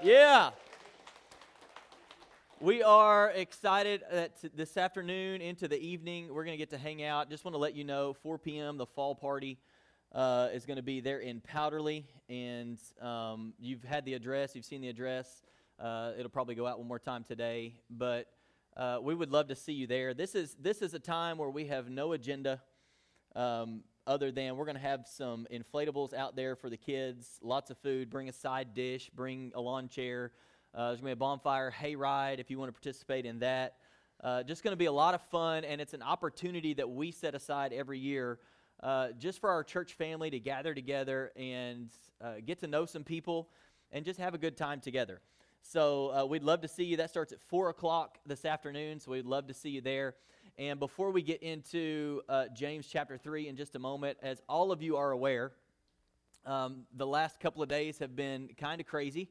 Yeah. We are excited that this afternoon into the evening, we're going to get to hang out. Just want to let you know 4 p.m., the fall party uh, is going to be there in Powderly. And um, you've had the address, you've seen the address. Uh, it'll probably go out one more time today. But uh, we would love to see you there. This is, this is a time where we have no agenda. Um, other than we're going to have some inflatables out there for the kids, lots of food, bring a side dish, bring a lawn chair. Uh, there's going to be a bonfire, hayride if you want to participate in that. Uh, just going to be a lot of fun, and it's an opportunity that we set aside every year uh, just for our church family to gather together and uh, get to know some people and just have a good time together. So uh, we'd love to see you. That starts at 4 o'clock this afternoon, so we'd love to see you there. And before we get into uh, James chapter 3 in just a moment, as all of you are aware, um, the last couple of days have been kind of crazy.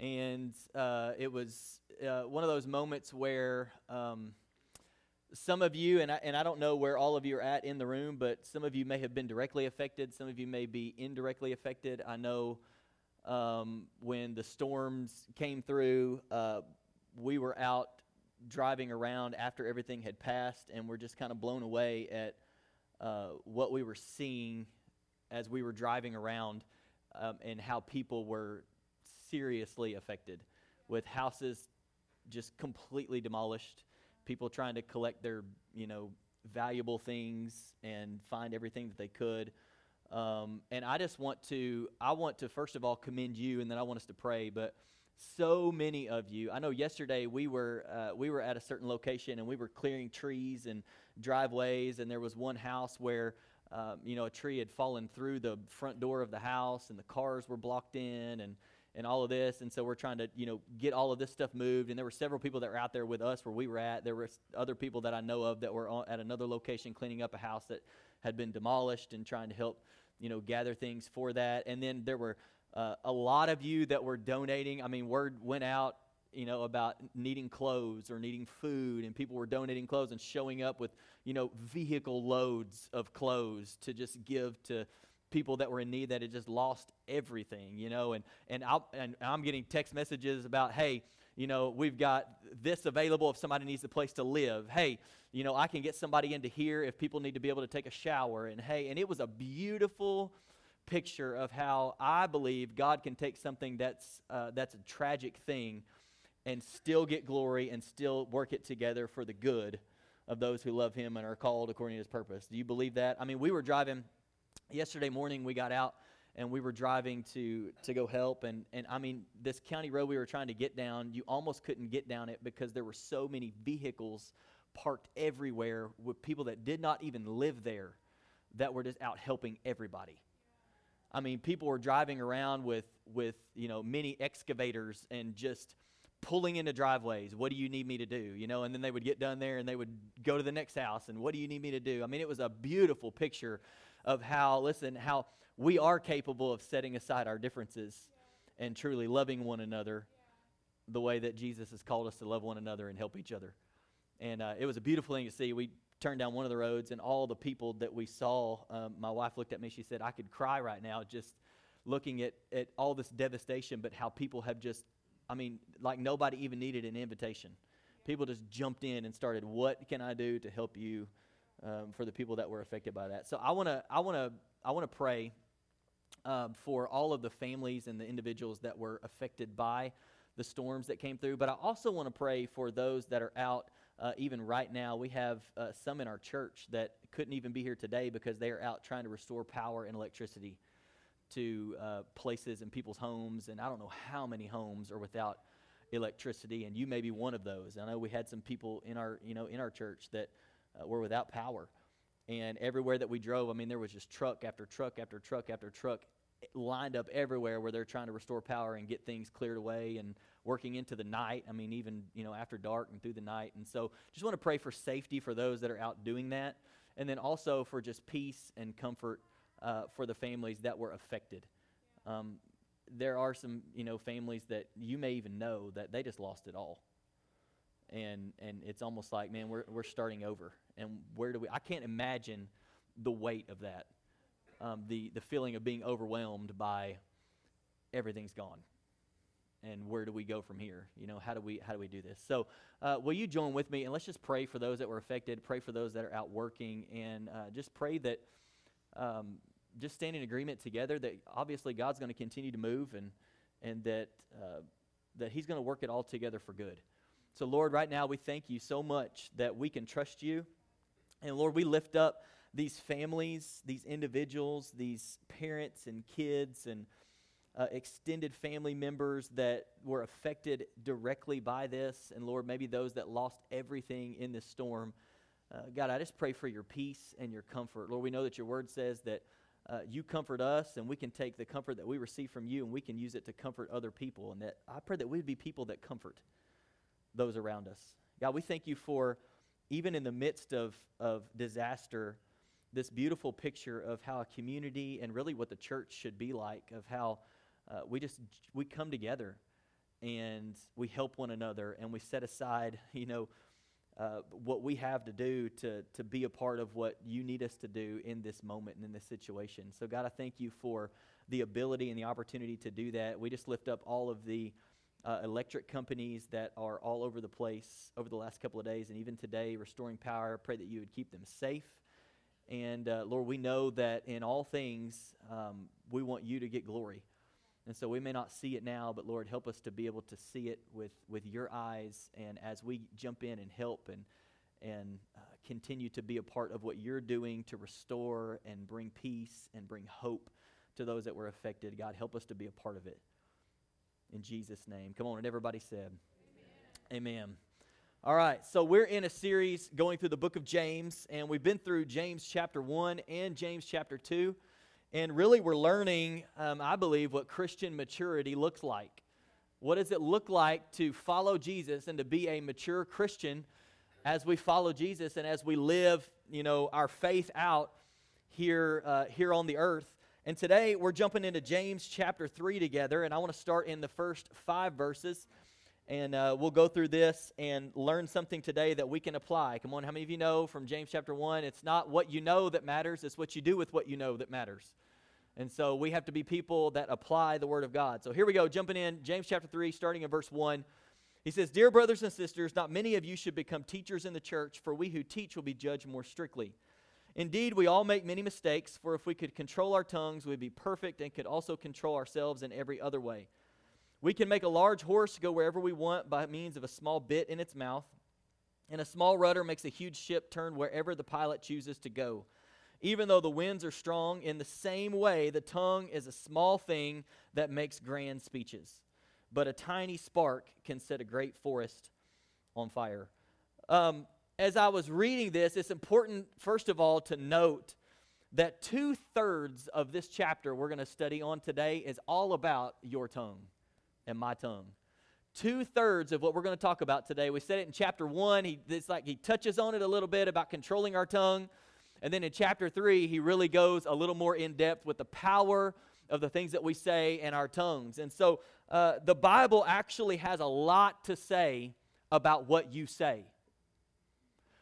And uh, it was uh, one of those moments where um, some of you, and I, and I don't know where all of you are at in the room, but some of you may have been directly affected. Some of you may be indirectly affected. I know um, when the storms came through, uh, we were out driving around after everything had passed, and we're just kind of blown away at uh, what we were seeing as we were driving around um, and how people were seriously affected with houses just completely demolished, people trying to collect their, you know, valuable things and find everything that they could. Um, and I just want to, I want to first of all commend you, and then I want us to pray. But so many of you. I know yesterday we were uh, we were at a certain location and we were clearing trees and driveways, and there was one house where um, you know a tree had fallen through the front door of the house, and the cars were blocked in, and and all of this, and so we're trying to you know get all of this stuff moved. And there were several people that were out there with us where we were at. There were other people that I know of that were at another location cleaning up a house that had been demolished and trying to help you know gather things for that. And then there were uh, a lot of you that were donating, I mean, word went out, you know, about needing clothes or needing food, and people were donating clothes and showing up with, you know, vehicle loads of clothes to just give to people that were in need that had just lost everything, you know, and and, i and I'm getting text messages about, hey, you know, we've got this available if somebody needs a place to live. Hey, you know, I can get somebody into here if people need to be able to take a shower. And hey, and it was a beautiful picture of how I believe God can take something that's, uh, that's a tragic thing and still get glory and still work it together for the good of those who love Him and are called according to His purpose. Do you believe that? I mean, we were driving yesterday morning, we got out and we were driving to to go help and and I mean this county road we were trying to get down you almost couldn't get down it because there were so many vehicles parked everywhere with people that did not even live there that were just out helping everybody I mean, people were driving around with, with you know, mini excavators and just pulling into driveways. What do you need me to do? You know, and then they would get done there and they would go to the next house and what do you need me to do? I mean, it was a beautiful picture of how, listen, how we are capable of setting aside our differences and truly loving one another the way that Jesus has called us to love one another and help each other. And uh, it was a beautiful thing to see. We turned down one of the roads, and all the people that we saw, um, my wife looked at me. She said, I could cry right now just looking at, at all this devastation, but how people have just, I mean, like nobody even needed an invitation. People just jumped in and started, What can I do to help you um, for the people that were affected by that? So I want to, I want to, I want to pray um, for all of the families and the individuals that were affected by the storms that came through, but I also want to pray for those that are out uh, even right now, we have uh, some in our church that couldn't even be here today because they are out trying to restore power and electricity to uh, places and people's homes. And I don't know how many homes are without electricity, and you may be one of those. I know we had some people in our, you know, in our church that uh, were without power. And everywhere that we drove, I mean, there was just truck after truck after truck after truck lined up everywhere where they're trying to restore power and get things cleared away and working into the night. I mean, even you know after dark and through the night. And so, just want to pray for safety for those that are out doing that, and then also for just peace and comfort uh, for the families that were affected. Um, there are some you know families that you may even know that they just lost it all and and it's almost like man we're, we're starting over and where do we i can't imagine the weight of that um, the the feeling of being overwhelmed by everything's gone. And where do we go from here? You know how do we how do we do this? So uh, will you join with me and let's just pray for those that were affected pray for those that are out working and uh, just pray that um, just stand in agreement together that obviously god's going to continue to move and and that uh, that he's going to work it all together for good. So, Lord, right now we thank you so much that we can trust you. And Lord, we lift up these families, these individuals, these parents and kids and uh, extended family members that were affected directly by this. And Lord, maybe those that lost everything in this storm. Uh, God, I just pray for your peace and your comfort. Lord, we know that your word says that uh, you comfort us, and we can take the comfort that we receive from you and we can use it to comfort other people. And that I pray that we'd be people that comfort those around us. God, we thank you for, even in the midst of, of disaster, this beautiful picture of how a community and really what the church should be like, of how uh, we just we come together and we help one another and we set aside, you know, uh, what we have to do to, to be a part of what you need us to do in this moment and in this situation. So, God, I thank you for the ability and the opportunity to do that. We just lift up all of the uh, electric companies that are all over the place over the last couple of days and even today, restoring power. Pray that you would keep them safe. And uh, Lord, we know that in all things, um, we want you to get glory. And so we may not see it now, but Lord, help us to be able to see it with, with your eyes. And as we jump in and help and, and uh, continue to be a part of what you're doing to restore and bring peace and bring hope to those that were affected, God, help us to be a part of it in Jesus' name. Come on, and everybody said, Amen. Amen. All right, so we're in a series going through the book of James, and we've been through James chapter 1 and James chapter 2. And really, we're learning, um, I believe, what Christian maturity looks like. What does it look like to follow Jesus and to be a mature Christian as we follow Jesus and as we live, you know, our faith out here, uh, here on the earth? And today we're jumping into James chapter 3 together, and I want to start in the first five verses. And uh, we'll go through this and learn something today that we can apply. Come on, how many of you know from James chapter 1? It's not what you know that matters, it's what you do with what you know that matters. And so we have to be people that apply the Word of God. So here we go, jumping in, James chapter 3, starting in verse 1. He says, Dear brothers and sisters, not many of you should become teachers in the church, for we who teach will be judged more strictly. Indeed, we all make many mistakes, for if we could control our tongues, we'd be perfect and could also control ourselves in every other way. We can make a large horse go wherever we want by means of a small bit in its mouth, and a small rudder makes a huge ship turn wherever the pilot chooses to go. Even though the winds are strong, in the same way, the tongue is a small thing that makes grand speeches. But a tiny spark can set a great forest on fire. Um, as I was reading this, it's important, first of all, to note that two thirds of this chapter we're going to study on today is all about your tongue and my tongue. Two thirds of what we're going to talk about today. We said it in chapter one. He, it's like he touches on it a little bit about controlling our tongue. And then in chapter three, he really goes a little more in depth with the power of the things that we say in our tongues. And so uh, the Bible actually has a lot to say about what you say.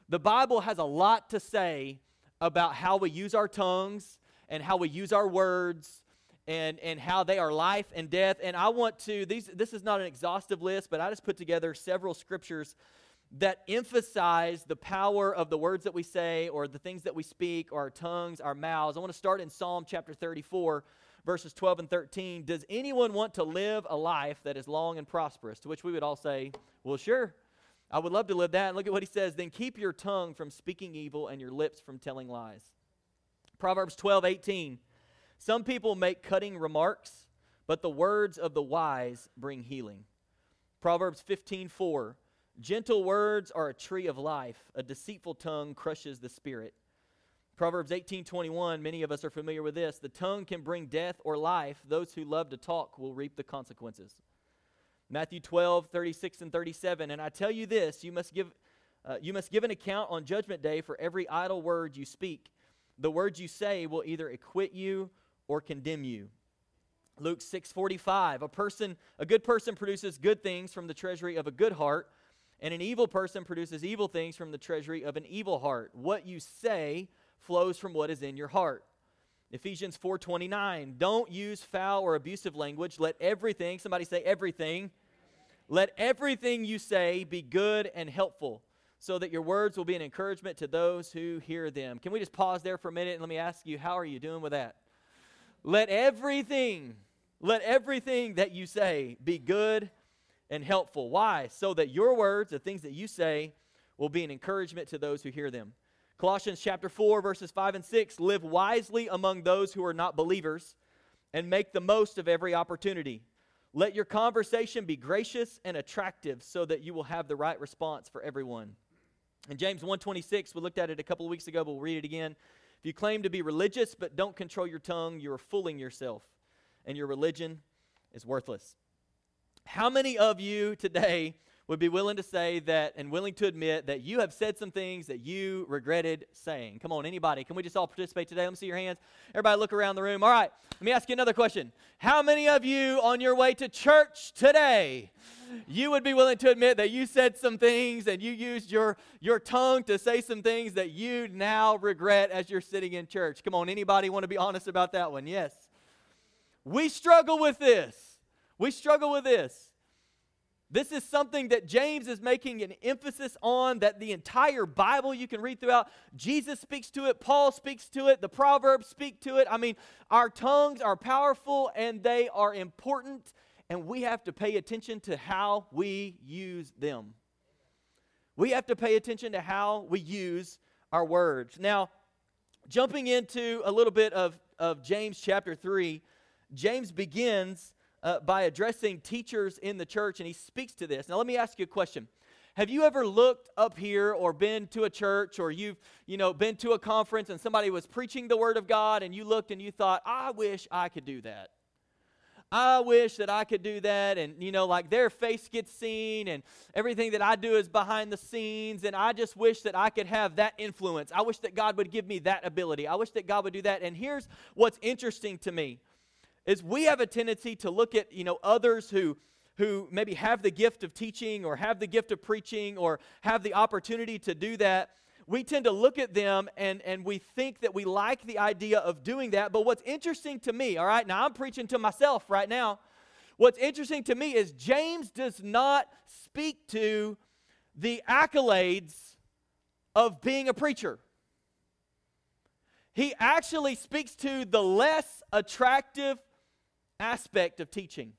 The Bible has a lot to say about how we use our tongues and how we use our words and, and how they are life and death. And I want to, these, this is not an exhaustive list, but I just put together several scriptures that emphasize the power of the words that we say or the things that we speak or our tongues, our mouths. I want to start in Psalm chapter 34, verses 12 and 13. Does anyone want to live a life that is long and prosperous? To which we would all say, well, sure. I would love to live that. And look at what he says. Then keep your tongue from speaking evil and your lips from telling lies. Proverbs 12, 18. Some people make cutting remarks, but the words of the wise bring healing. Proverbs 15:4 Gentle words are a tree of life, a deceitful tongue crushes the spirit. Proverbs 18:21, many of us are familiar with this. The tongue can bring death or life. Those who love to talk will reap the consequences. Matthew 12, 36 and 37. And I tell you this, you must give uh, you must give an account on judgment day for every idle word you speak. The words you say will either acquit you or condemn you. Luke 6:45 A person a good person produces good things from the treasury of a good heart and an evil person produces evil things from the treasury of an evil heart. What you say flows from what is in your heart. Ephesians 4:29 Don't use foul or abusive language. Let everything, somebody say everything. Let everything you say be good and helpful so that your words will be an encouragement to those who hear them. Can we just pause there for a minute and let me ask you how are you doing with that? Let everything let everything that you say be good and helpful. Why? So that your words, the things that you say, will be an encouragement to those who hear them. Colossians chapter 4 verses 5 and 6 live wisely among those who are not believers and make the most of every opportunity. Let your conversation be gracious and attractive so that you will have the right response for everyone. In James 1:26, we looked at it a couple of weeks ago, but we'll read it again. If you claim to be religious but don't control your tongue, you are fooling yourself, and your religion is worthless. How many of you today would be willing to say that and willing to admit that you have said some things that you regretted saying. Come on, anybody. Can we just all participate today? Let me see your hands. Everybody look around the room. All right, let me ask you another question. How many of you on your way to church today? You would be willing to admit that you said some things and you used your, your tongue to say some things that you now regret as you're sitting in church. Come on, anybody want to be honest about that one? Yes. We struggle with this. We struggle with this. This is something that James is making an emphasis on that the entire Bible you can read throughout. Jesus speaks to it, Paul speaks to it, the Proverbs speak to it. I mean, our tongues are powerful and they are important, and we have to pay attention to how we use them. We have to pay attention to how we use our words. Now, jumping into a little bit of, of James chapter 3, James begins uh, by addressing teachers in the church, and he speaks to this. Now, let me ask you a question. Have you ever looked up here or been to a church or you've, you know, been to a conference and somebody was preaching the word of God and you looked and you thought, I wish I could do that. I wish that I could do that. And, you know, like their face gets seen and everything that I do is behind the scenes. And I just wish that I could have that influence. I wish that God would give me that ability. I wish that God would do that. And here's what's interesting to me is we have a tendency to look at, you know, others who who maybe have the gift of teaching or have the gift of preaching or have the opportunity to do that we tend to look at them and, and we think that we like the idea of doing that. But what's interesting to me, all right, now I'm preaching to myself right now. What's interesting to me is James does not speak to the accolades of being a preacher. He actually speaks to the less attractive aspect of teaching.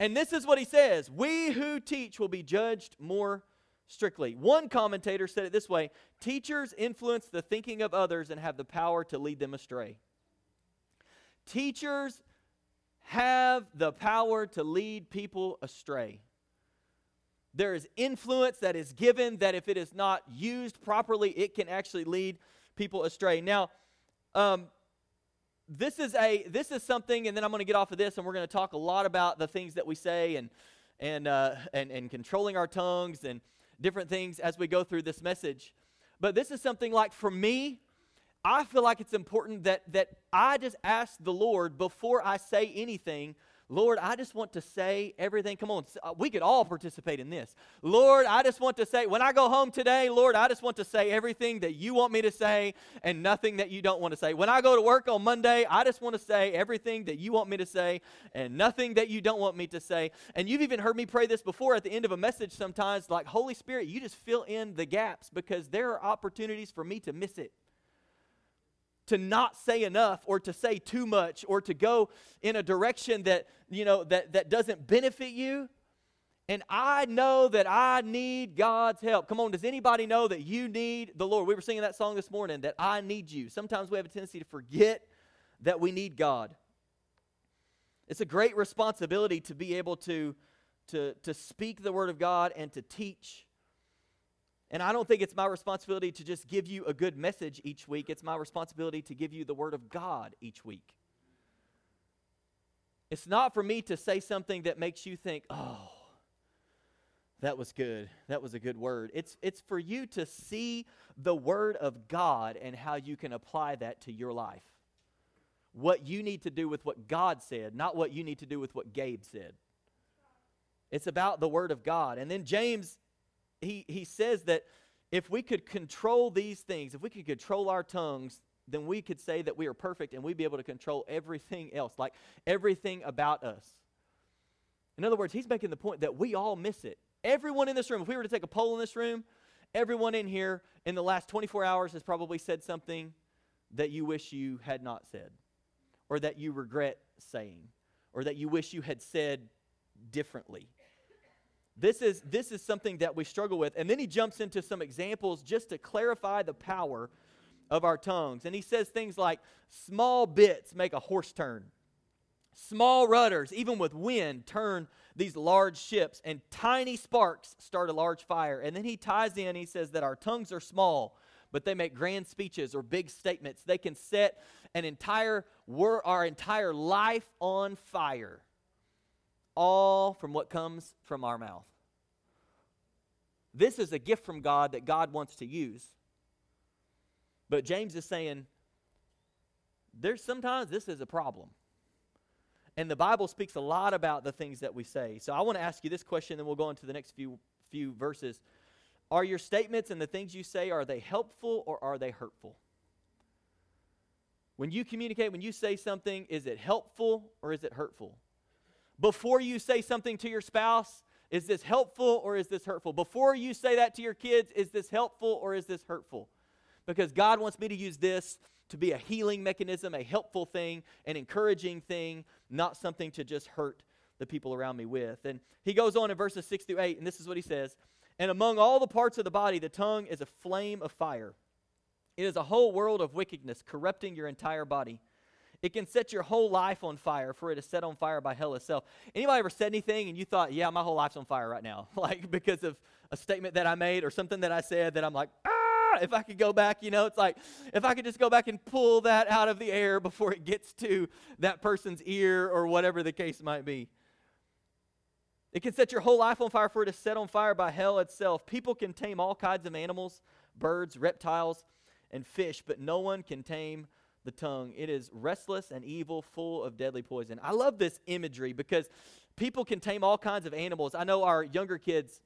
And this is what he says We who teach will be judged more strictly. One commentator said it this way Teachers influence the thinking of others and have the power to lead them astray. Teachers have the power to lead people astray. There is influence that is given that if it is not used properly, it can actually lead people astray. Now, um, this is a this is something, and then I'm going to get off of this, and we're going to talk a lot about the things that we say and and uh, and and controlling our tongues and different things as we go through this message. But this is something like for me, I feel like it's important that that I just ask the Lord before I say anything Lord, I just want to say everything. Come on, uh, we could all participate in this. Lord, I just want to say, when I go home today, Lord, I just want to say everything that you want me to say and nothing that you don't want to say. When I go to work on Monday, I just want to say everything that you want me to say and nothing that you don't want me to say. And you've even heard me pray this before at the end of a message sometimes, like, Holy Spirit, you just fill in the gaps because there are opportunities for me to miss it to not say enough or to say too much or to go in a direction that you know that, that doesn't benefit you. And i know that i need god's help. Come on does anybody know that you need the lord? We were singing that song this morning that i need you. Sometimes we have a tendency to forget that we need god. It's a great responsibility to be able to to to speak the word of god and to teach And I don't think it's my responsibility to just give you a good message each week. It's my responsibility to give you the Word of God each week. It's not for me to say something that makes you think, oh, that was good. That was a good word. It's, it's for you to see the Word of God and how you can apply that to your life. What you need to do with what God said, not what you need to do with what Gabe said. It's about the Word of God. And then James, he, he says that if we could control these things, if we could control our tongues, then we could say that we are perfect and we'd be able to control everything else, like everything about us. In other words, he's making the point that we all miss it. Everyone in this room, if we were to take a poll in this room, everyone in here in the last 24 hours has probably said something that you wish you had not said, or that you regret saying, or that you wish you had said differently. This is, this is something that we struggle with. And then he jumps into some examples just to clarify the power of our tongues. And he says things like small bits make a horse turn, small rudders, even with wind, turn these large ships, and tiny sparks start a large fire. And then he ties in, he says that our tongues are small, but they make grand speeches or big statements. They can set an entire our entire life on fire. All from what comes from our mouth. This is a gift from God that God wants to use. But James is saying there's sometimes this is a problem. And the Bible speaks a lot about the things that we say. So I want to ask you this question, then we'll go into the next few few verses. Are your statements and the things you say are they helpful or are they hurtful? When you communicate, when you say something, is it helpful or is it hurtful? Before you say something to your spouse, is this helpful or is this hurtful? Before you say that to your kids, is this helpful or is this hurtful? Because God wants me to use this to be a healing mechanism, a helpful thing, an encouraging thing, not something to just hurt the people around me with. And he goes on in verses 6 through 8, and this is what he says And among all the parts of the body, the tongue is a flame of fire. It is a whole world of wickedness, corrupting your entire body. It can set your whole life on fire, for it is set on fire by hell itself. Anybody ever said anything and you thought, yeah, my whole life's on fire right now? like because of a statement that I made or something that I said that I'm like, ah, if I could go back, you know, it's like if I could just go back and pull that out of the air before it gets to that person's ear or whatever the case might be. It can set your whole life on fire, for it is set on fire by hell itself. People can tame all kinds of animals, birds, reptiles, and fish, but no one can tame the tongue. It is restless and evil, full of deadly poison. I love this imagery because people can tame all kinds of animals. I know our younger kids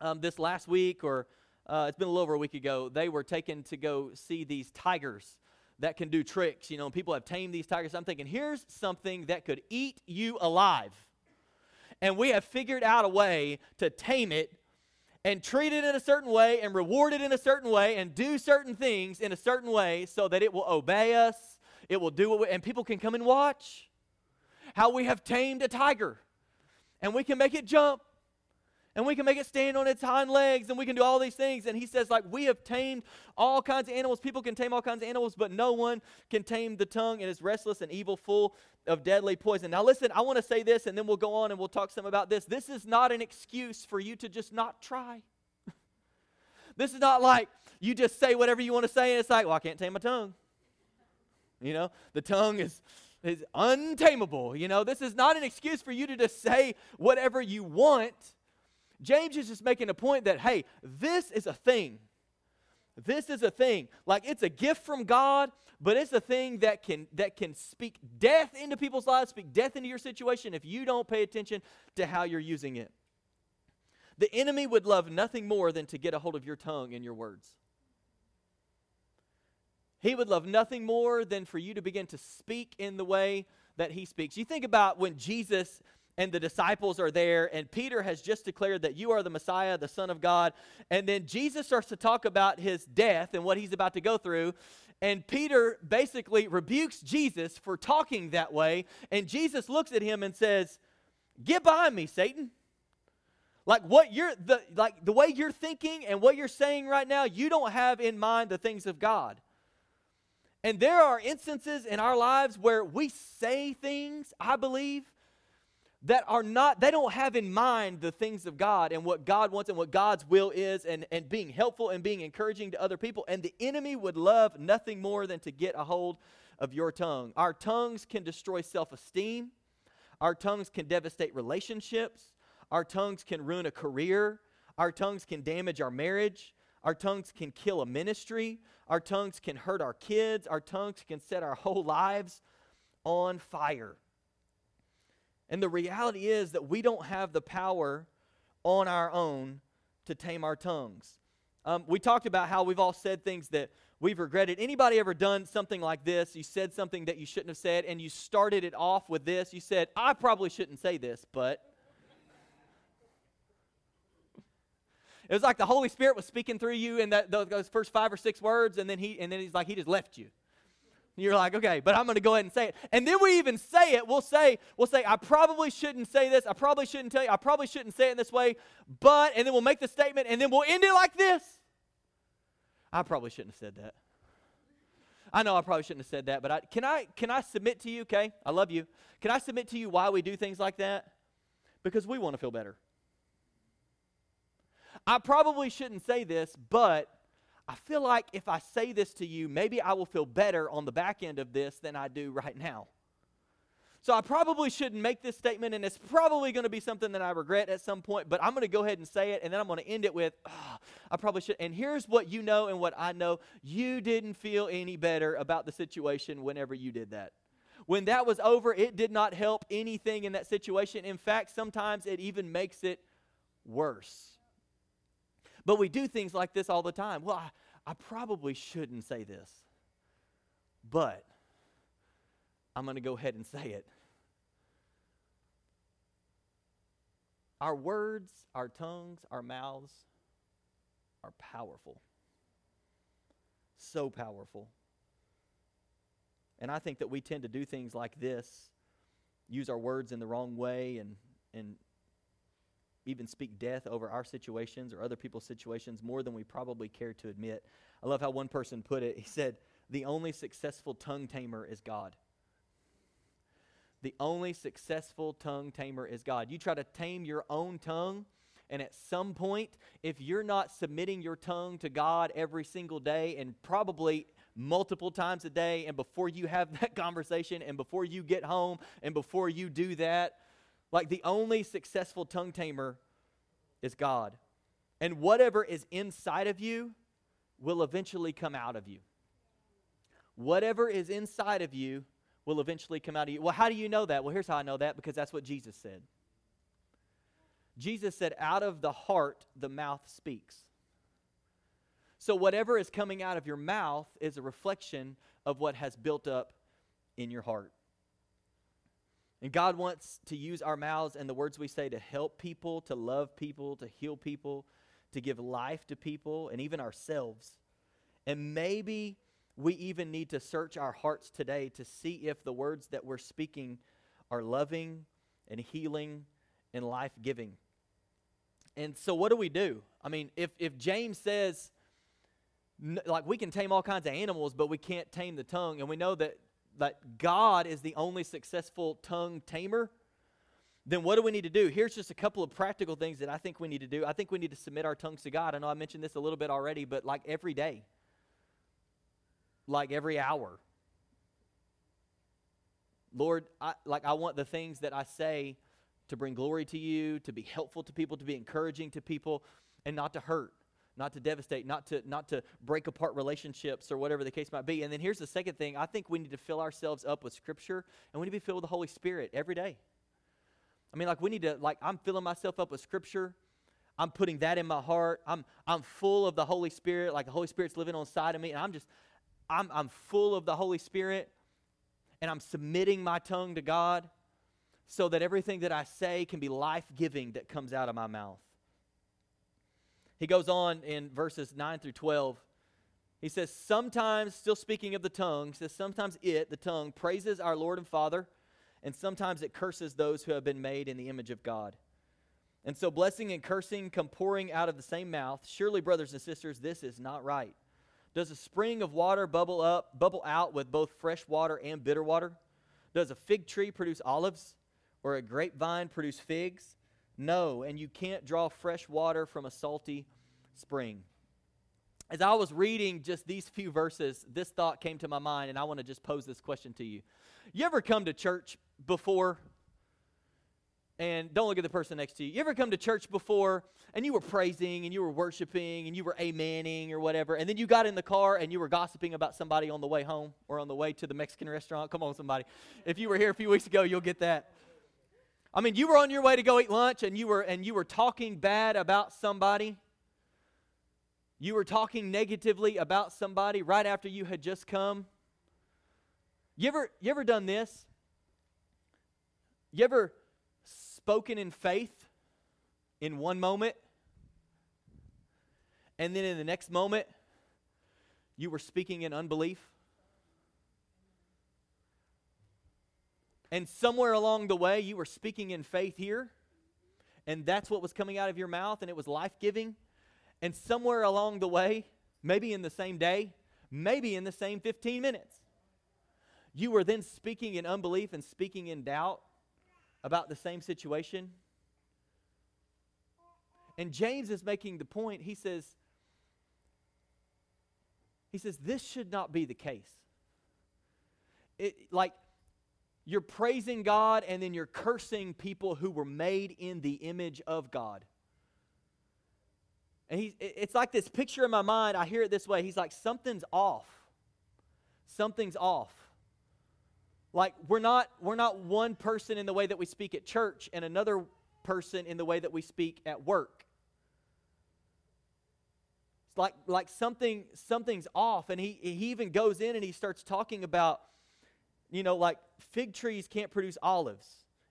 um, this last week or uh, it's been a little over a week ago, they were taken to go see these tigers that can do tricks. You know, people have tamed these tigers. I'm thinking, here's something that could eat you alive. And we have figured out a way to tame it and treat it in a certain way and reward it in a certain way and do certain things in a certain way so that it will obey us. It will do what we, and people can come and watch how we have tamed a tiger and we can make it jump and we can make it stand on its hind legs and we can do all these things. And he says like we have tamed all kinds of animals. People can tame all kinds of animals but no one can tame the tongue and is restless and evil full of deadly poison. Now listen i want to say this and then we'll go on and we'll talk some about this. This is not an excuse for you to just not try. This is not like you just say whatever you want to say and it's like well i can't tame my tongue. You know the tongue is is untamable you know? This is not an excuse for you to just say whatever you want James is just making a point that, hey, this is a thing. This is a thing. Like it's a gift from God, but it's a thing that can that can speak death into people's lives, speak death into your situation if you don't pay attention to how you're using it. The enemy would love nothing more than to get a hold of your tongue and your words. He would love nothing more than for you to begin to speak in the way that he speaks. You think about when Jesus and the disciples are there, and Peter has just declared that you are the Messiah, the Son of God. And then Jesus starts to talk about his death and what he's about to go through. And Peter basically rebukes Jesus for talking that way. And Jesus looks at him and says, Get behind me, Satan. Like what you're the like the way you're thinking and what you're saying right now, you don't have in mind the things of God. And there are instances in our lives where we say things, I believe, that are not, they don't have in mind the things of God and what God wants and what God's will is and, and being helpful and being encouraging to other people. And the enemy would love nothing more than to get a hold of your tongue. Our tongues can destroy self esteem, our tongues can devastate relationships, our tongues can ruin a career, our tongues can damage our marriage, our tongues can kill a ministry, our tongues can hurt our kids, our tongues can set our whole lives on fire. And the reality is that we don't have the power on our own to tame our tongues. Um, we talked about how we've all said things that we've regretted. Anybody ever done something like this? You said something that you shouldn't have said, and you started it off with this. You said, I probably shouldn't say this, but. It was like the Holy Spirit was speaking through you in that, those first five or six words, and then he and then he's like he just left you. You're like, okay, but I'm going to go ahead and say it. And then we even say it. We'll say, we'll say, I probably shouldn't say this. I probably shouldn't tell you. I probably shouldn't say it in this way. But, and then we'll make the statement, and then we'll end it like this. I probably shouldn't have said that. I know I probably shouldn't have said that, but I, can I can I submit to you? Okay, I love you. Can I submit to you why we do things like that? Because we want to feel better. I probably shouldn't say this, but I feel like if I say this to you, maybe I will feel better on the back end of this than I do right now. So I probably shouldn't make this statement, and it's probably going to be something that I regret at some point, but I'm going to go ahead and say it, and then I'm going to end it with, oh, I probably should. And here's what you know and what I know you didn't feel any better about the situation whenever you did that. When that was over, it did not help anything in that situation. In fact, sometimes it even makes it worse. But we do things like this all the time. Well, I, I probably shouldn't say this, but I'm going to go ahead and say it. Our words, our tongues, our mouths are powerful. So powerful. And I think that we tend to do things like this, use our words in the wrong way, and, and even speak death over our situations or other people's situations more than we probably care to admit. I love how one person put it. He said, The only successful tongue tamer is God. The only successful tongue tamer is God. You try to tame your own tongue, and at some point, if you're not submitting your tongue to God every single day and probably multiple times a day, and before you have that conversation, and before you get home, and before you do that, like the only successful tongue tamer is God. And whatever is inside of you will eventually come out of you. Whatever is inside of you will eventually come out of you. Well, how do you know that? Well, here's how I know that because that's what Jesus said. Jesus said, Out of the heart, the mouth speaks. So, whatever is coming out of your mouth is a reflection of what has built up in your heart. And God wants to use our mouths and the words we say to help people, to love people, to heal people, to give life to people, and even ourselves. And maybe we even need to search our hearts today to see if the words that we're speaking are loving and healing and life giving. And so, what do we do? I mean, if, if James says, like, we can tame all kinds of animals, but we can't tame the tongue, and we know that that God is the only successful tongue tamer, then what do we need to do? Here's just a couple of practical things that I think we need to do. I think we need to submit our tongues to God. I know I mentioned this a little bit already, but like every day, like every hour. Lord, I, like I want the things that I say to bring glory to you, to be helpful to people, to be encouraging to people, and not to hurt not to devastate, not to not to break apart relationships or whatever the case might be. And then here's the second thing. I think we need to fill ourselves up with scripture and we need to be filled with the Holy Spirit every day. I mean, like we need to like I'm filling myself up with scripture. I'm putting that in my heart. I'm I'm full of the Holy Spirit, like the Holy Spirit's living on side of me, and I'm just I'm I'm full of the Holy Spirit and I'm submitting my tongue to God so that everything that I say can be life-giving that comes out of my mouth. He goes on in verses 9 through 12. He says, Sometimes, still speaking of the tongue, says, Sometimes it, the tongue, praises our Lord and Father, and sometimes it curses those who have been made in the image of God. And so blessing and cursing come pouring out of the same mouth. Surely, brothers and sisters, this is not right. Does a spring of water bubble up, bubble out with both fresh water and bitter water? Does a fig tree produce olives? or a grapevine produce figs? No, and you can't draw fresh water from a salty spring. As I was reading just these few verses, this thought came to my mind, and I want to just pose this question to you. You ever come to church before? And don't look at the person next to you. You ever come to church before and you were praising and you were worshiping and you were amening or whatever, and then you got in the car and you were gossiping about somebody on the way home or on the way to the Mexican restaurant? Come on, somebody. If you were here a few weeks ago, you'll get that. I mean, you were on your way to go eat lunch and you were and you were talking bad about somebody. You were talking negatively about somebody right after you had just come. You ever you ever done this? You ever spoken in faith in one moment and then in the next moment you were speaking in unbelief? And somewhere along the way, you were speaking in faith here, and that's what was coming out of your mouth, and it was life giving. And somewhere along the way, maybe in the same day, maybe in the same 15 minutes, you were then speaking in unbelief and speaking in doubt about the same situation. And James is making the point. He says, he says, this should not be the case. It, like, you're praising God and then you're cursing people who were made in the image of God. And he's, it's like this picture in my mind. I hear it this way. He's like, something's off. Something's off. Like we're not we're not one person in the way that we speak at church and another person in the way that we speak at work. It's like like something something's off and he he even goes in and he starts talking about you know, like fig trees can't produce olives,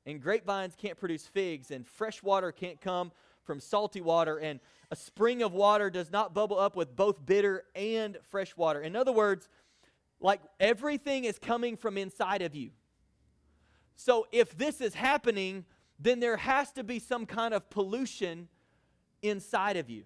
and grapevines can't produce figs, and fresh water can't come from salty water, and a spring of water does not bubble up with both bitter and fresh water. In other words, like everything is coming from inside of you. So if this is happening, then there has to be some kind of pollution inside of you.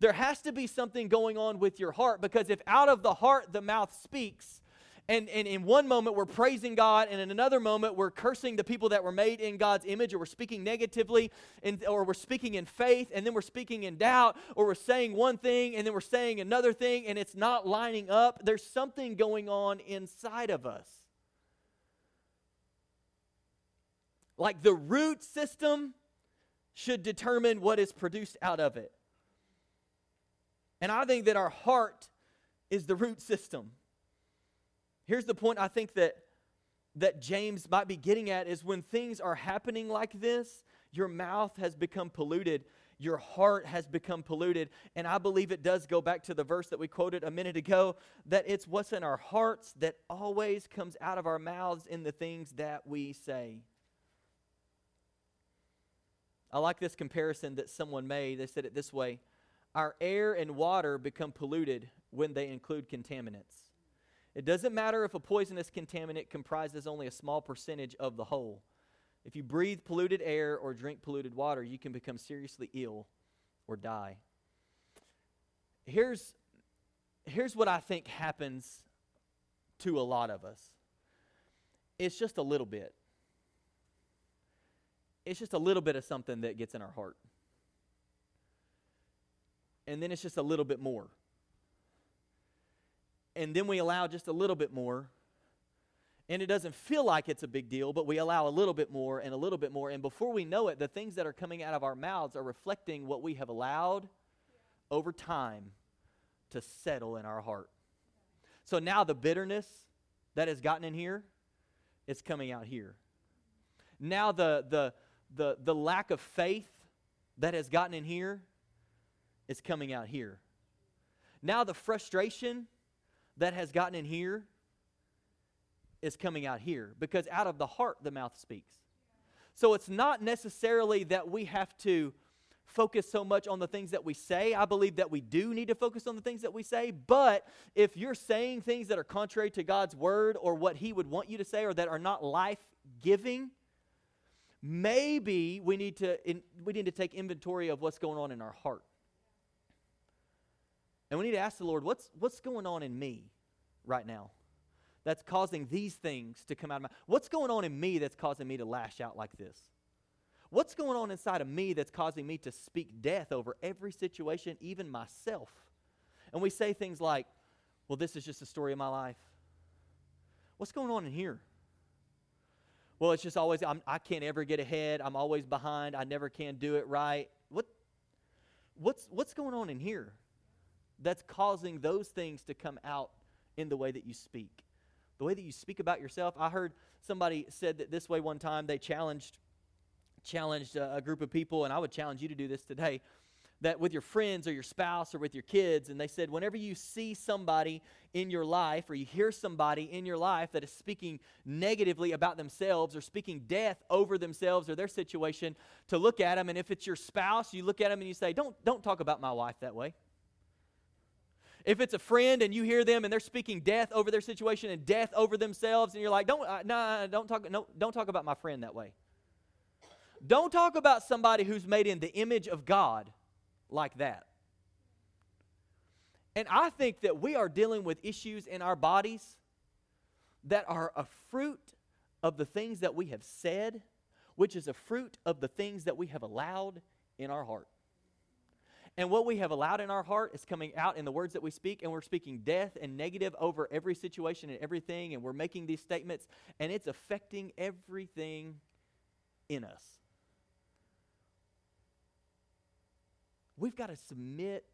There has to be something going on with your heart because if out of the heart the mouth speaks, and, and in one moment we're praising God, and in another moment we're cursing the people that were made in God's image, or we're speaking negatively, and, or we're speaking in faith, and then we're speaking in doubt, or we're saying one thing and then we're saying another thing, and it's not lining up. There's something going on inside of us. Like the root system should determine what is produced out of it. And I think that our heart is the root system. Here's the point I think that that James might be getting at is when things are happening like this, your mouth has become polluted, your heart has become polluted, and I believe it does go back to the verse that we quoted a minute ago that it's what's in our hearts that always comes out of our mouths in the things that we say. I like this comparison that someone made. They said it this way Our air and water become polluted when they include contaminants. It doesn't matter if a poisonous contaminant comprises only a small percentage of the whole. If you breathe polluted air or drink polluted water, you can become seriously ill or die. Here's, here's what I think happens to a lot of us it's just a little bit. It's just a little bit of something that gets in our heart. And then it's just a little bit more and then we allow just a little bit more. And it doesn't feel like it's a big deal, but we allow a little bit more and a little bit more. And before we know it, the things that are coming out of our mouths are reflecting what we have allowed over time to settle in our heart. So now the bitterness that has gotten in here, it's coming out here. Now the, the, the, the lack of faith that has gotten in here is coming out here. Now the frustration that has gotten in here is coming out here because out of the heart the mouth speaks. So it's not necessarily that we have to focus so much on the things that we say. I believe that we do need to focus on the things that we say, but if you're saying things that are contrary to God's word or what he would want you to say or that are not life-giving, maybe we need to in, we need to take inventory of what's going on in our heart. And we need to ask the Lord, what's, what's going on in me right now? that's causing these things to come out of my What's going on in me that's causing me to lash out like this? What's going on inside of me that's causing me to speak death over every situation, even myself? And we say things like, well, this is just a story of my life. What's going on in here? Well, it's just always, I'm, I can not ever get ahead. I'm always behind. I never can do it right. What, what's, what's going on in here that's causing those things to come out in the way that you speak? The way that you speak about yourself. I heard somebody said that this way one time. They challenged, challenged a, a group of people, and I would challenge you to do this today that with your friends or your spouse or with your kids, and they said, whenever you see somebody in your life or you hear somebody in your life that is speaking negatively about themselves or speaking death over themselves or their situation, to look at them. And if it's your spouse, you look at them and you say, Don't, don't talk about my wife that way. If it's a friend and you hear them and they're speaking death over their situation and death over themselves, and you're like, don't, uh, nah, don't talk, no, don't talk about my friend that way. Don't talk about somebody who's made in the image of God like that. And I think that we are dealing with issues in our bodies that are a fruit of the things that we have said, which is a fruit of the things that we have allowed in our heart. And what we have allowed in our heart is coming out in the words that we speak, and we're speaking death and negative over every situation and everything, and we're making these statements, and it's affecting everything in us. We've got to submit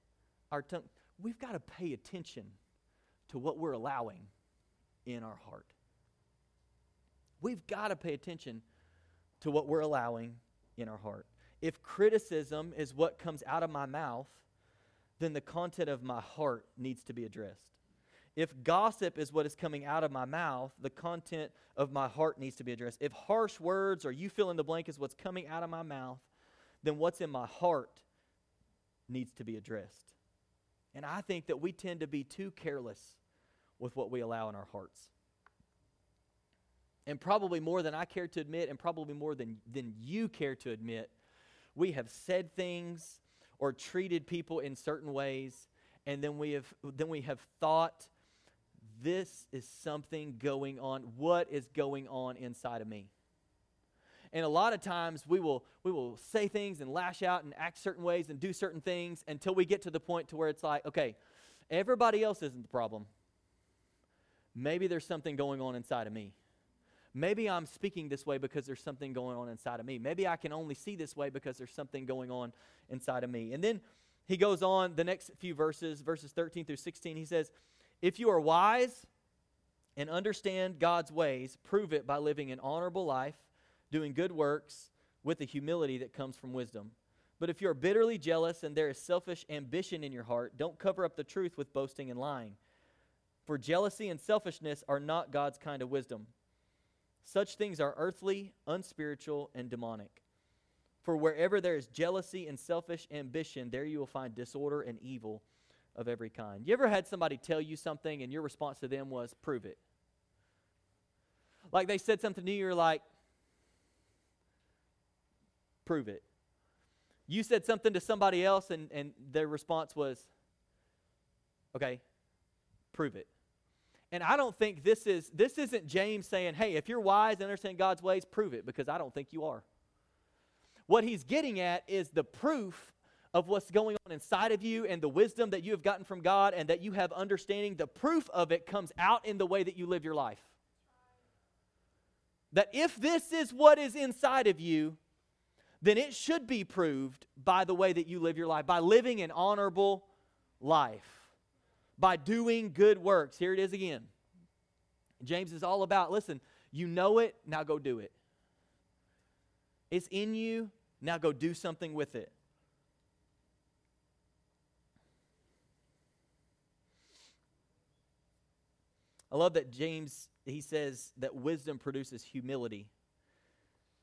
our tongue. We've got to pay attention to what we're allowing in our heart. We've got to pay attention to what we're allowing in our heart. If criticism is what comes out of my mouth, then the content of my heart needs to be addressed. If gossip is what is coming out of my mouth, the content of my heart needs to be addressed. If harsh words or you fill in the blank is what's coming out of my mouth, then what's in my heart needs to be addressed. And I think that we tend to be too careless with what we allow in our hearts. And probably more than I care to admit, and probably more than, than you care to admit, we have said things or treated people in certain ways, and then we have, then we have thought, this is something going on. What is going on inside of me? And a lot of times we will, we will say things and lash out and act certain ways and do certain things until we get to the point to where it's like, okay, everybody else isn't the problem. Maybe there's something going on inside of me. Maybe I'm speaking this way because there's something going on inside of me. Maybe I can only see this way because there's something going on inside of me. And then he goes on the next few verses, verses 13 through 16. He says, If you are wise and understand God's ways, prove it by living an honorable life doing good works with the humility that comes from wisdom. But if you are bitterly jealous and there is selfish ambition in your heart, don't cover up the truth with boasting and lying. For jealousy and selfishness are not God's kind of wisdom. Such things are earthly, unspiritual, and demonic. For wherever there is jealousy and selfish ambition, there you will find disorder and evil of every kind. You ever had somebody tell you something and your response to them was, prove it? Like they said something to you, you're like, prove it. You said something to somebody else, and, and their response was, okay, prove it. And I don't think this is this isn't James saying, hey, if you're wise and understand God's ways, prove it, because I don't think you are. What he's getting at is the proof of what's going on inside of you and the wisdom that you have gotten from God and that you have understanding. The proof of it comes out in the way that you live your life. That if this is what is inside of you, then it should be proved by the way that you live your life, by living an honorable life, by doing good works. Here it is again. James is all about listen, you know it, now go do it. It's in you, now go do something with it. I love that James he says that wisdom produces humility.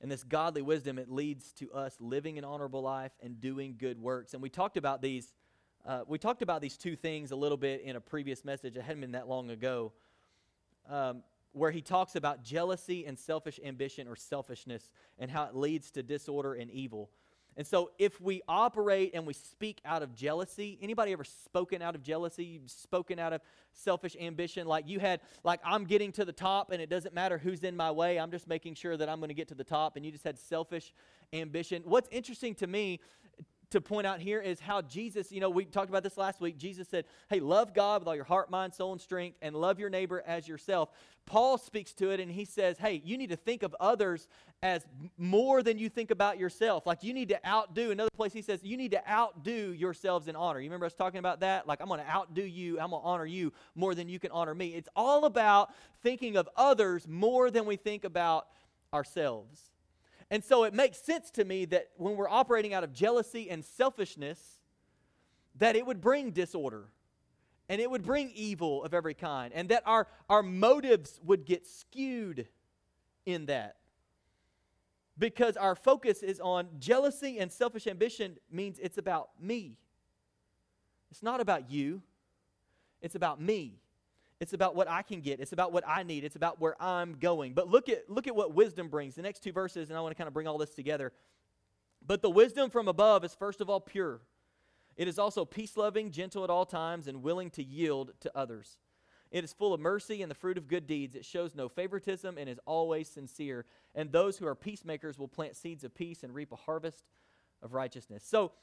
And this godly wisdom, it leads to us living an honorable life and doing good works. And we talked about these, uh, we talked about these two things a little bit in a previous message. It hadn't been that long ago, um, where he talks about jealousy and selfish ambition or selfishness and how it leads to disorder and evil. And so if we operate and we speak out of jealousy, anybody ever spoken out of jealousy, spoken out of selfish ambition like you had like I'm getting to the top and it doesn't matter who's in my way, I'm just making sure that I'm going to get to the top and you just had selfish ambition. What's interesting to me to point out here is how Jesus, you know, we talked about this last week. Jesus said, Hey, love God with all your heart, mind, soul, and strength, and love your neighbor as yourself. Paul speaks to it and he says, Hey, you need to think of others as more than you think about yourself. Like you need to outdo. Another place he says, You need to outdo yourselves in honor. You remember us talking about that? Like, I'm going to outdo you, I'm going to honor you more than you can honor me. It's all about thinking of others more than we think about ourselves. And so it makes sense to me that when we're operating out of jealousy and selfishness, that it would bring disorder and it would bring evil of every kind, and that our, our motives would get skewed in that. Because our focus is on jealousy and selfish ambition, means it's about me. It's not about you, it's about me. It's about what I can get. It's about what I need. It's about where I'm going. But look at look at what wisdom brings. The next two verses, and I want to kind of bring all this together. But the wisdom from above is first of all pure. It is also peace loving, gentle at all times, and willing to yield to others. It is full of mercy and the fruit of good deeds. It shows no favoritism and is always sincere. And those who are peacemakers will plant seeds of peace and reap a harvest of righteousness. So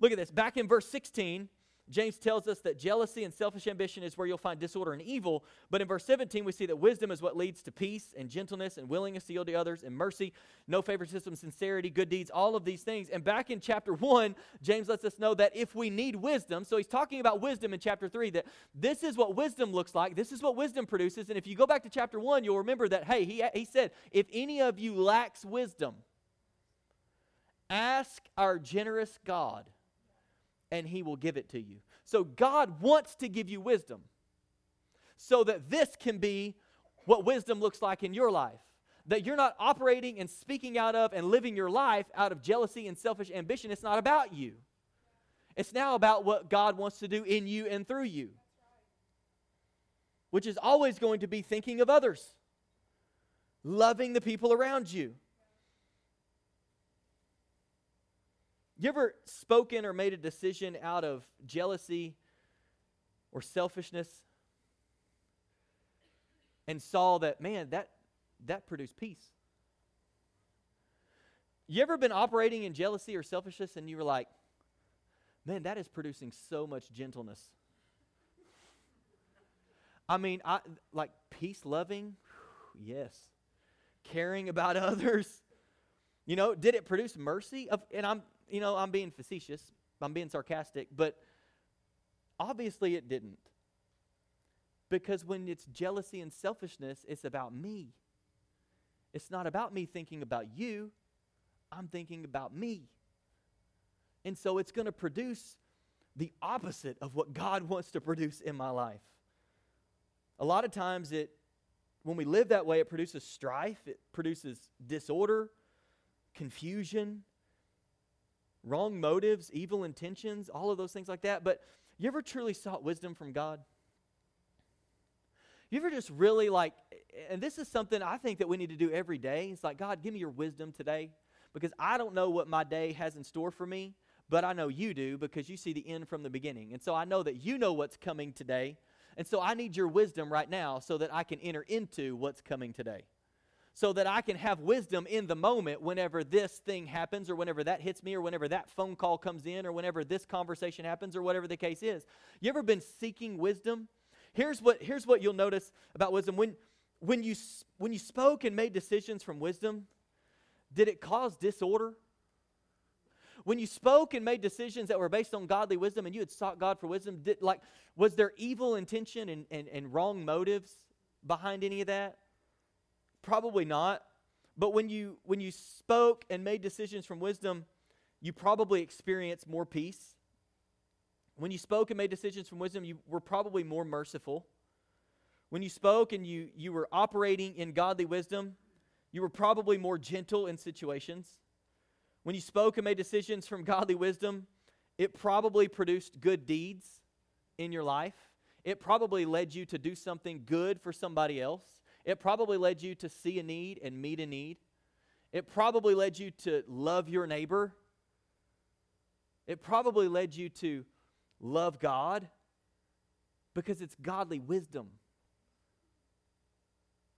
look at this. Back in verse 16, James tells us that jealousy and selfish ambition is where you'll find disorder and evil. But in verse 17, we see that wisdom is what leads to peace and gentleness and willingness to yield to others and mercy, no favoritism, sincerity, good deeds, all of these things. And back in chapter 1, James lets us know that if we need wisdom, so he's talking about wisdom in chapter 3, that this is what wisdom looks like, this is what wisdom produces. And if you go back to chapter 1, you'll remember that, hey, he, he said, if any of you lacks wisdom, ask our generous God and he will give it to you. So God wants to give you wisdom so that this can be what wisdom looks like in your life. That you're not operating and speaking out of and living your life out of jealousy and selfish ambition. It's not about you. It's now about what God wants to do in you and through you, which is always going to be thinking of others, loving the people around you. You ever spoken or made a decision out of jealousy or selfishness and saw that, man, that, that produced peace? You ever been operating in jealousy or selfishness and you were like, man, that is producing so much gentleness? I mean, I like peace loving, yes. Caring about others. You know, did it produce mercy? Of, and I'm you know, I'm being facetious, I'm being sarcastic, but obviously it didn't. Because when it's jealousy and selfishness, it's about me. It's not about me thinking about you, I'm thinking about me. And so it's going to produce the opposite of what God wants to produce in my life. A lot of times it when we live that way it produces strife, it produces disorder, confusion, wrong motives, evil intentions, all of those things like that. But you ever truly sought wisdom from God? You ever just really like, and this is something I think that we need to do every day. It's like, God, give me your wisdom today because I don't know what my day has in store for me, but I know you do because you see the end from the beginning. And so I know that you know what's coming today. And so I need your wisdom right now so that I can enter into what's coming today so that I can have wisdom in the moment whenever this thing happens or whenever that hits me or whenever that phone call comes in or whenever this conversation happens or whatever the case is. You ever been seeking wisdom? Here's what, here's what you'll notice about wisdom. When, when, you, when you spoke and made decisions from wisdom, did it cause disorder? When you spoke and made decisions that were based on godly wisdom and you had sought God for wisdom, did, like, was there evil intention and, and, and wrong motives behind any of that? Probably not. But when you when you spoke and made decisions from wisdom, you probably experienced more peace. When you spoke and made decisions from wisdom, you were probably more merciful. When you spoke and you, you were operating in godly wisdom, you were probably more gentle in situations. When you spoke and made decisions from godly wisdom, it probably produced good deeds in your life. It probably led you to do something good for somebody else. It probably led you to see a need and meet a need. It probably led you to love your neighbor It probably led you to love God because it's godly wisdom.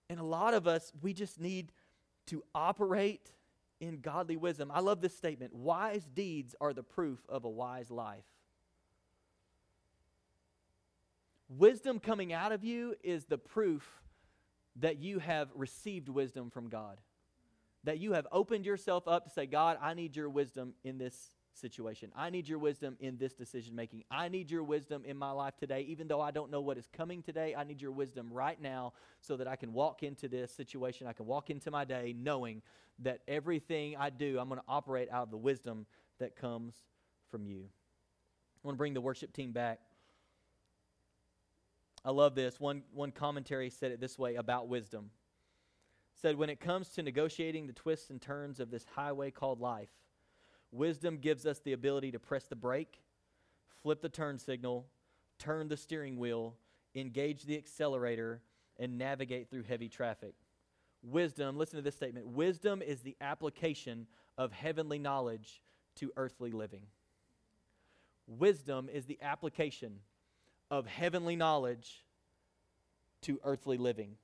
And a lot of us, we just need to operate in godly wisdom. I love this statement wise deeds are the proof of a wise life. Wisdom coming out of you is the proof that you have received wisdom from God. That you have opened yourself up to say, God, I need your wisdom in this situation. I need your wisdom in this decision making. I need your wisdom in my life today. Even though I don't know what is coming today, I need your wisdom right now so that I can walk into this situation. I can walk into my day knowing that everything I do, I'm going to operate out of the wisdom that comes from you. I want to bring the worship team back. I love this. One, one commentary said it this way about wisdom. said, when it comes to negotiating the twists and turns of this highway called life, Wisdom gives us the ability to press the brake, flip the turn signal, turn the steering wheel, engage the accelerator, and navigate through heavy traffic. Wisdom, listen to this statement wisdom is the application of heavenly knowledge to earthly living. Wisdom is the application of heavenly knowledge to earthly living.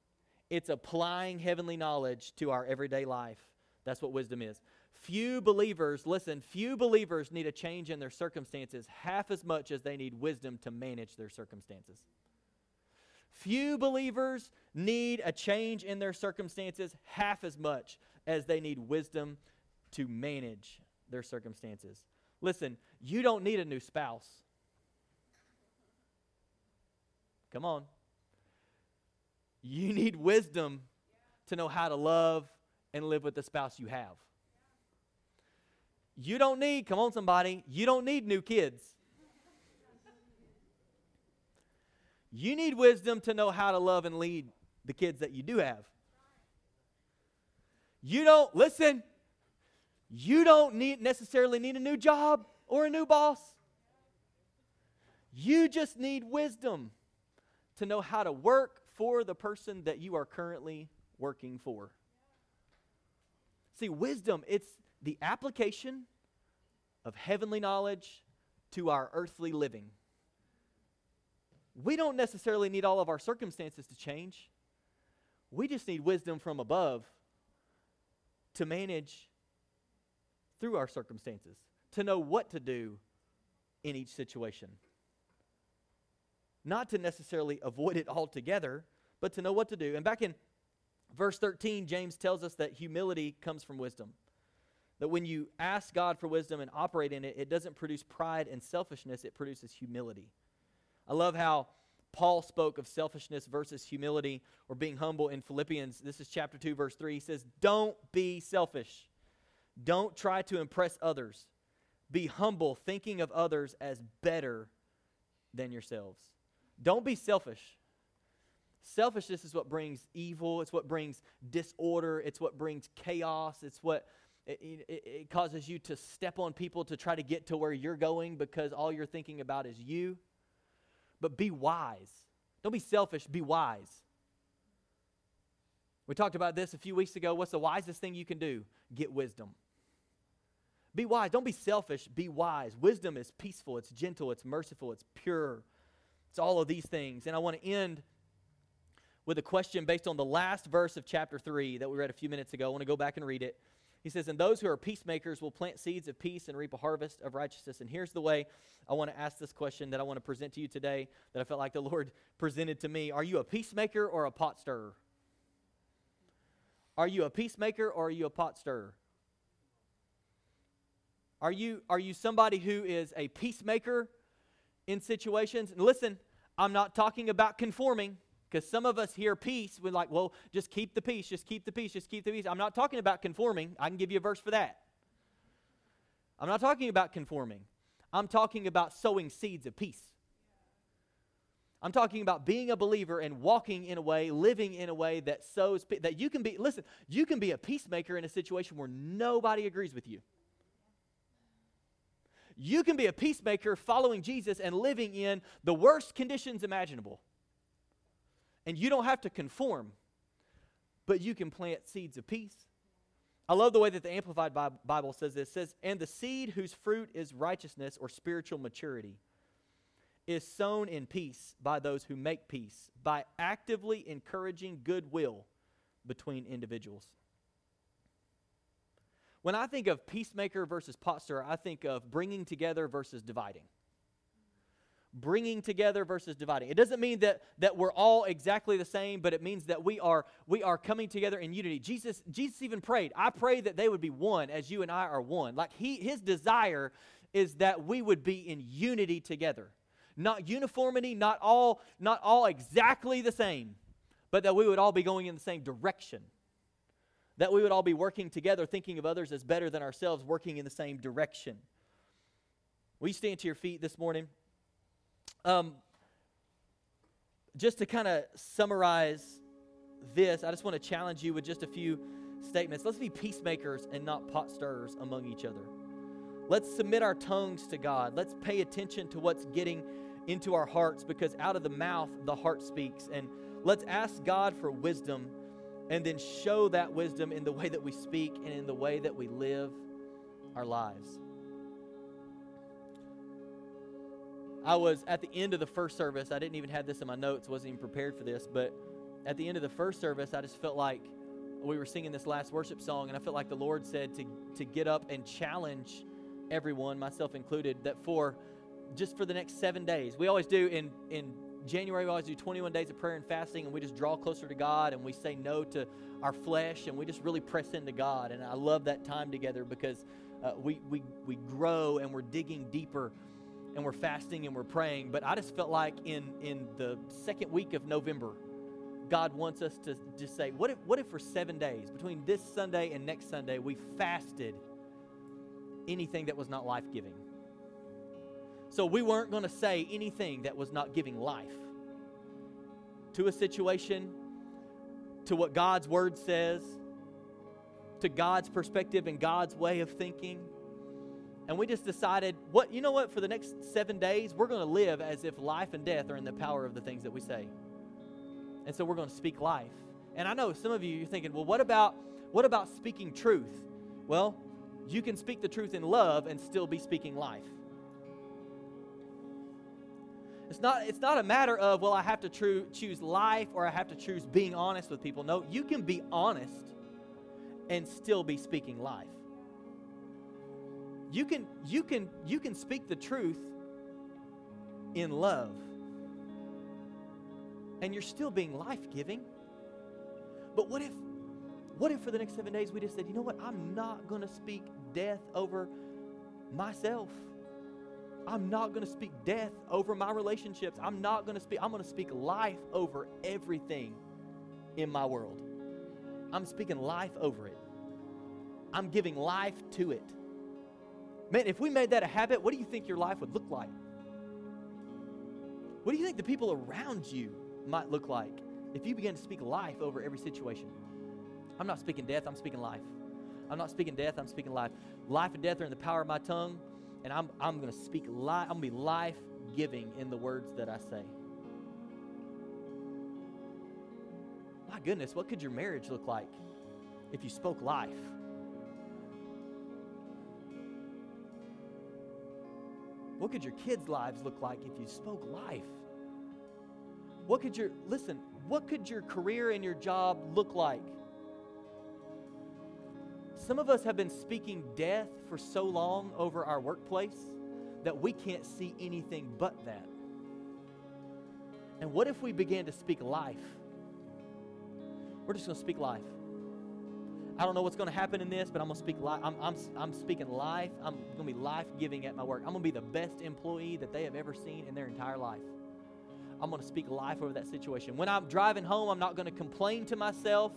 It's applying heavenly knowledge to our everyday life. That's what wisdom is. Few believers, listen, few believers need a change in their circumstances half as much as they need wisdom to manage their circumstances. Few believers need a change in their circumstances half as much as they need wisdom to manage their circumstances. Listen, you don't need a new spouse. Come on. You need wisdom to know how to love and live with the spouse you have. You don't need, come on, somebody, you don't need new kids. You need wisdom to know how to love and lead the kids that you do have. You don't, listen, you don't need, necessarily need a new job or a new boss. You just need wisdom to know how to work for the person that you are currently working for. See, wisdom, it's the application of heavenly knowledge to our earthly living. We don't necessarily need all of our circumstances to change. We just need wisdom from above to manage through our circumstances, to know what to do in each situation. Not to necessarily avoid it altogether, but to know what to do. And back in verse 13, James tells us that humility comes from wisdom. That when you ask God for wisdom and operate in it, it doesn't produce pride and selfishness, it produces humility. I love how Paul spoke of selfishness versus humility or being humble in Philippians. This is chapter 2, verse 3. He says, Don't be selfish. Don't try to impress others. Be humble, thinking of others as better than yourselves. Don't be selfish. Selfishness is what brings evil, it's what brings disorder, it's what brings chaos, it's what it, it, it, causes you to step on people to try to get to where you're going because all you're thinking about is you. But be wise. Don't be selfish, be wise. We talked about this a few weeks ago. What's the wisest thing you can do? Get wisdom. Be wise. Don't be selfish, be wise. Wisdom is peaceful, it's gentle, it's merciful, it's pure. It's all of these things. And I want to end with a question based on the last verse of chapter 3 that we read a few minutes ago. I want to go back and read it. He says, And those who are peacemakers will plant seeds of peace and reap a harvest of righteousness. And here's the way I want to ask this question that I want to present to you today that I felt like the Lord presented to me. Are you a peacemaker or a pot stirrer? Are you a peacemaker or are you a pot stirrer? Are you, are you somebody who is a peacemaker in situations? And listen, I'm not talking about conforming. Because some of us hear peace, we're like, well, just keep the peace, just keep the peace, just keep the peace. I'm not talking about conforming. I can give you a verse for that. I'm not talking about conforming. I'm talking about sowing seeds of peace. I'm talking about being a believer and walking in a way, living in a way that sows that you can be listen, you can be a peacemaker in a situation where nobody agrees with you. You can be a peacemaker following Jesus and living in the worst conditions imaginable. And you don't have to conform, but you can plant seeds of peace I love the way that the Amplified Bible says this. It says, And the seed whose fruit is righteousness or spiritual maturity is sown in peace by those who make peace, by actively encouraging goodwill between individuals. When I think of peacemaker versus pot I think of bringing together versus dividing bringing together versus dividing. It doesn't mean that, that we're all exactly the same, but it means that we are, we are coming together in unity. Jesus, Jesus even prayed, I pray that they would be one as you and I are one. Like he, his desire is that we would be in unity together. Not uniformity, not all, not all exactly the same, but that we would all be going in the same direction. That we would all be working together, thinking of others as better than ourselves, working in the same direction. We stand to your feet this morning? Um, just to kind of summarize this, I just want to challenge you with just a few statements. Let's be peacemakers and not pot stirrers among each other. Let's submit our tongues to God. Let's pay attention to what's getting into our hearts because out of the mouth, the heart speaks. And let's ask God for wisdom and then show that wisdom in the way that we speak and in the way that we live our lives. I was at the end of the first service. I didn't even have this in my notes, wasn't even prepared for this, but at the end of the first service, I just felt like we were singing this last worship song, and I felt like the Lord said to, to get up and challenge everyone, myself included, that for just for the next seven days, we always do in, in January, we always do 21 days of prayer and fasting, and we just draw closer to God and we say no to our flesh and we just really press into God. And I love that time together because uh, we, we, we grow and we're digging deeper and we're fasting and we're praying. But I just felt like in, in the second week of November, God wants us to just say, what if, what if for seven days, between this Sunday and next Sunday, we fasted anything that was not life giving? So we weren't going to say anything that was not giving life to a situation, to what God's word says, to God's perspective and God's way of thinking. And we just decided, what you know what, for the next seven days, we're going to live as if life and death are in the power of the things that we say. And so we're going to speak life. And I know some of you you're thinking, well, what about what about speaking truth? Well, you can speak the truth in love and still be speaking life. It's not, it's not a matter of, well, I have to tru- choose life or I have to choose being honest with people. No, you can be honest and still be speaking life. You can, you can, you can speak the truth in love. And you're still being life giving. But what if, what if for the next seven days we just said, you know what? I'm not going to speak death over myself. I'm not going to speak death over my relationships. I'm not going to speak, I'm going to speak life over everything in my world. I'm speaking life over it. I'm giving life to it. Man, if we made that a habit, what do you think your life would look like? What do you think the people around you might look like if you began to speak life over every situation? I'm not speaking death, I'm speaking life. I'm not speaking death, I'm speaking life. Life and death are in the power of my tongue, and I'm, I'm going to speak life. I'm going to be life giving in the words that I say. My goodness, what could your marriage look like if you spoke life? What could your kids' lives look like if you spoke life? What could your, listen, what could your career and your job look like? Some of us have been speaking death for so long over our workplace that we can't see anything but that. And what if we began to speak life? We're just going to speak life. I don't know what's going to happen in this, but I'm going to speak life. I'm, I'm, I'm speaking life. I'm going to be life giving at my work. I'm going to be the best employee that they have ever seen in their entire life. I'm going to speak life over that situation. When I'm driving home, I'm not going to complain to myself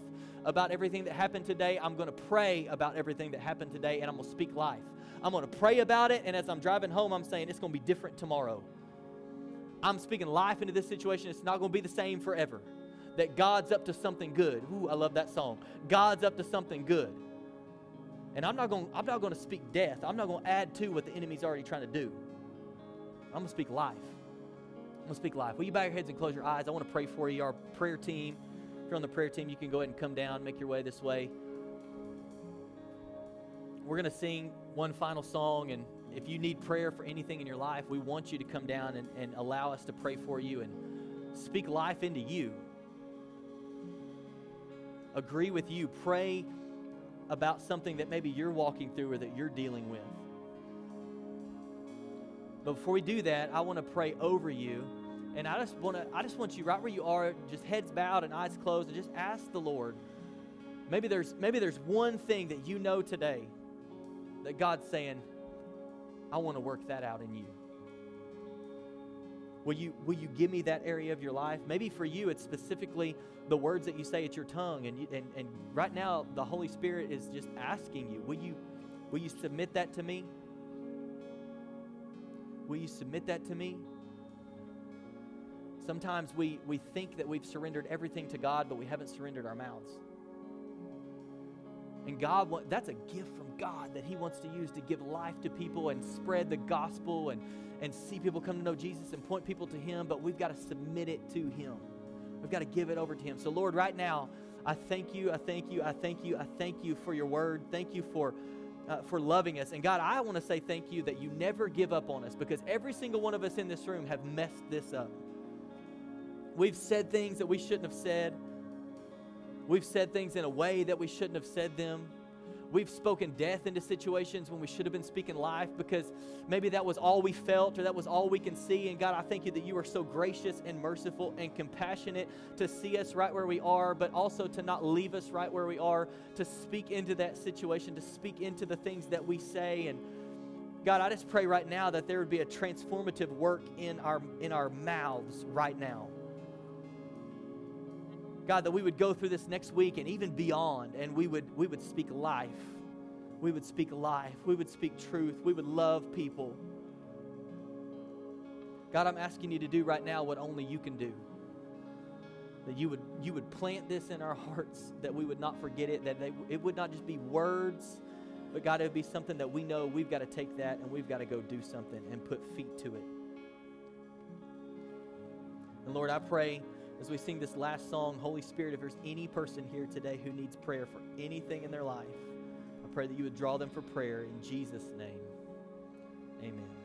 about everything that happened today. I'm going to pray about everything that happened today, and I'm going to speak life. I'm going to pray about it, and as I'm driving home, I'm saying it's going to be different tomorrow. I'm speaking life into this situation. It's not going to be the same forever that God's up to something good. Ooh, I love that song. God's up to something good. And I'm not going I'm not going to speak death. I'm not going to add to what the enemy's already trying to do. I'm going to speak life. To speak life. Will you bow your heads and close your eyes? I want to pray for you. Our prayer team, if you're on the prayer team, you can go ahead and come down, make your way this way. we're going to sing one final song. And if you need prayer for anything in your life, we want you to come down and, and allow us to pray for you and speak life into you. Agree with you. Pray about something that maybe you're walking through or that you're dealing with. But before we do that, I want to pray over you. And I just want to I just want you right where you are, just heads bowed and eyes closed, and just ask the Lord. Maybe there's maybe there's one thing that you know today that God's saying, I want to work that out in you. Will you, will you give me that area of your life? Maybe for you, it's specifically the words that you say at your tongue. And, you, and, and right now, the Holy Spirit is just asking you, will you, will you submit that to me? Will you submit that to me? Sometimes we, we think that we've surrendered everything to God, but we haven't surrendered our mouths. And God, that's a gift from God that He wants to use to give life to people and spread the gospel and, and see people come to know Jesus and point people to Him, but we've got to submit it to Him. We've got to give it over to Him. So, Lord, right now, I thank you, I thank you, I thank you, I thank you for your word. Thank you for. Uh, for loving us. And God, I want to say thank you that you never give up on us because every single one of us in this room have messed this up. We've said things that we shouldn't have said. We've said things in a way that we shouldn't have said them. We've spoken death into situations when we should have been speaking life because maybe that was all we felt or that was all we can see. And God, I thank you that you are so gracious and merciful and compassionate to see us right where we are, but also to not leave us right where we are, to speak into that situation, to speak into the things that we say. And God, I just pray right now that there would be a transformative work in our in our mouths right now. God, that we would go through this next week and even beyond, and we would, we would speak life. We would speak life. We would speak truth. We would love people. God, I'm asking you to do right now what only you can do. That you would, you would plant this in our hearts, that we would not forget it, that they, it would not just be words, but God, it would be something that we know we've got to take that and we've got to go do something and put feet to it. And Lord, I pray as we sing this last song, Holy Spirit, if there's any person here today who needs prayer for anything in their life, I pray that you would draw them for prayer in Jesus' name. Amen.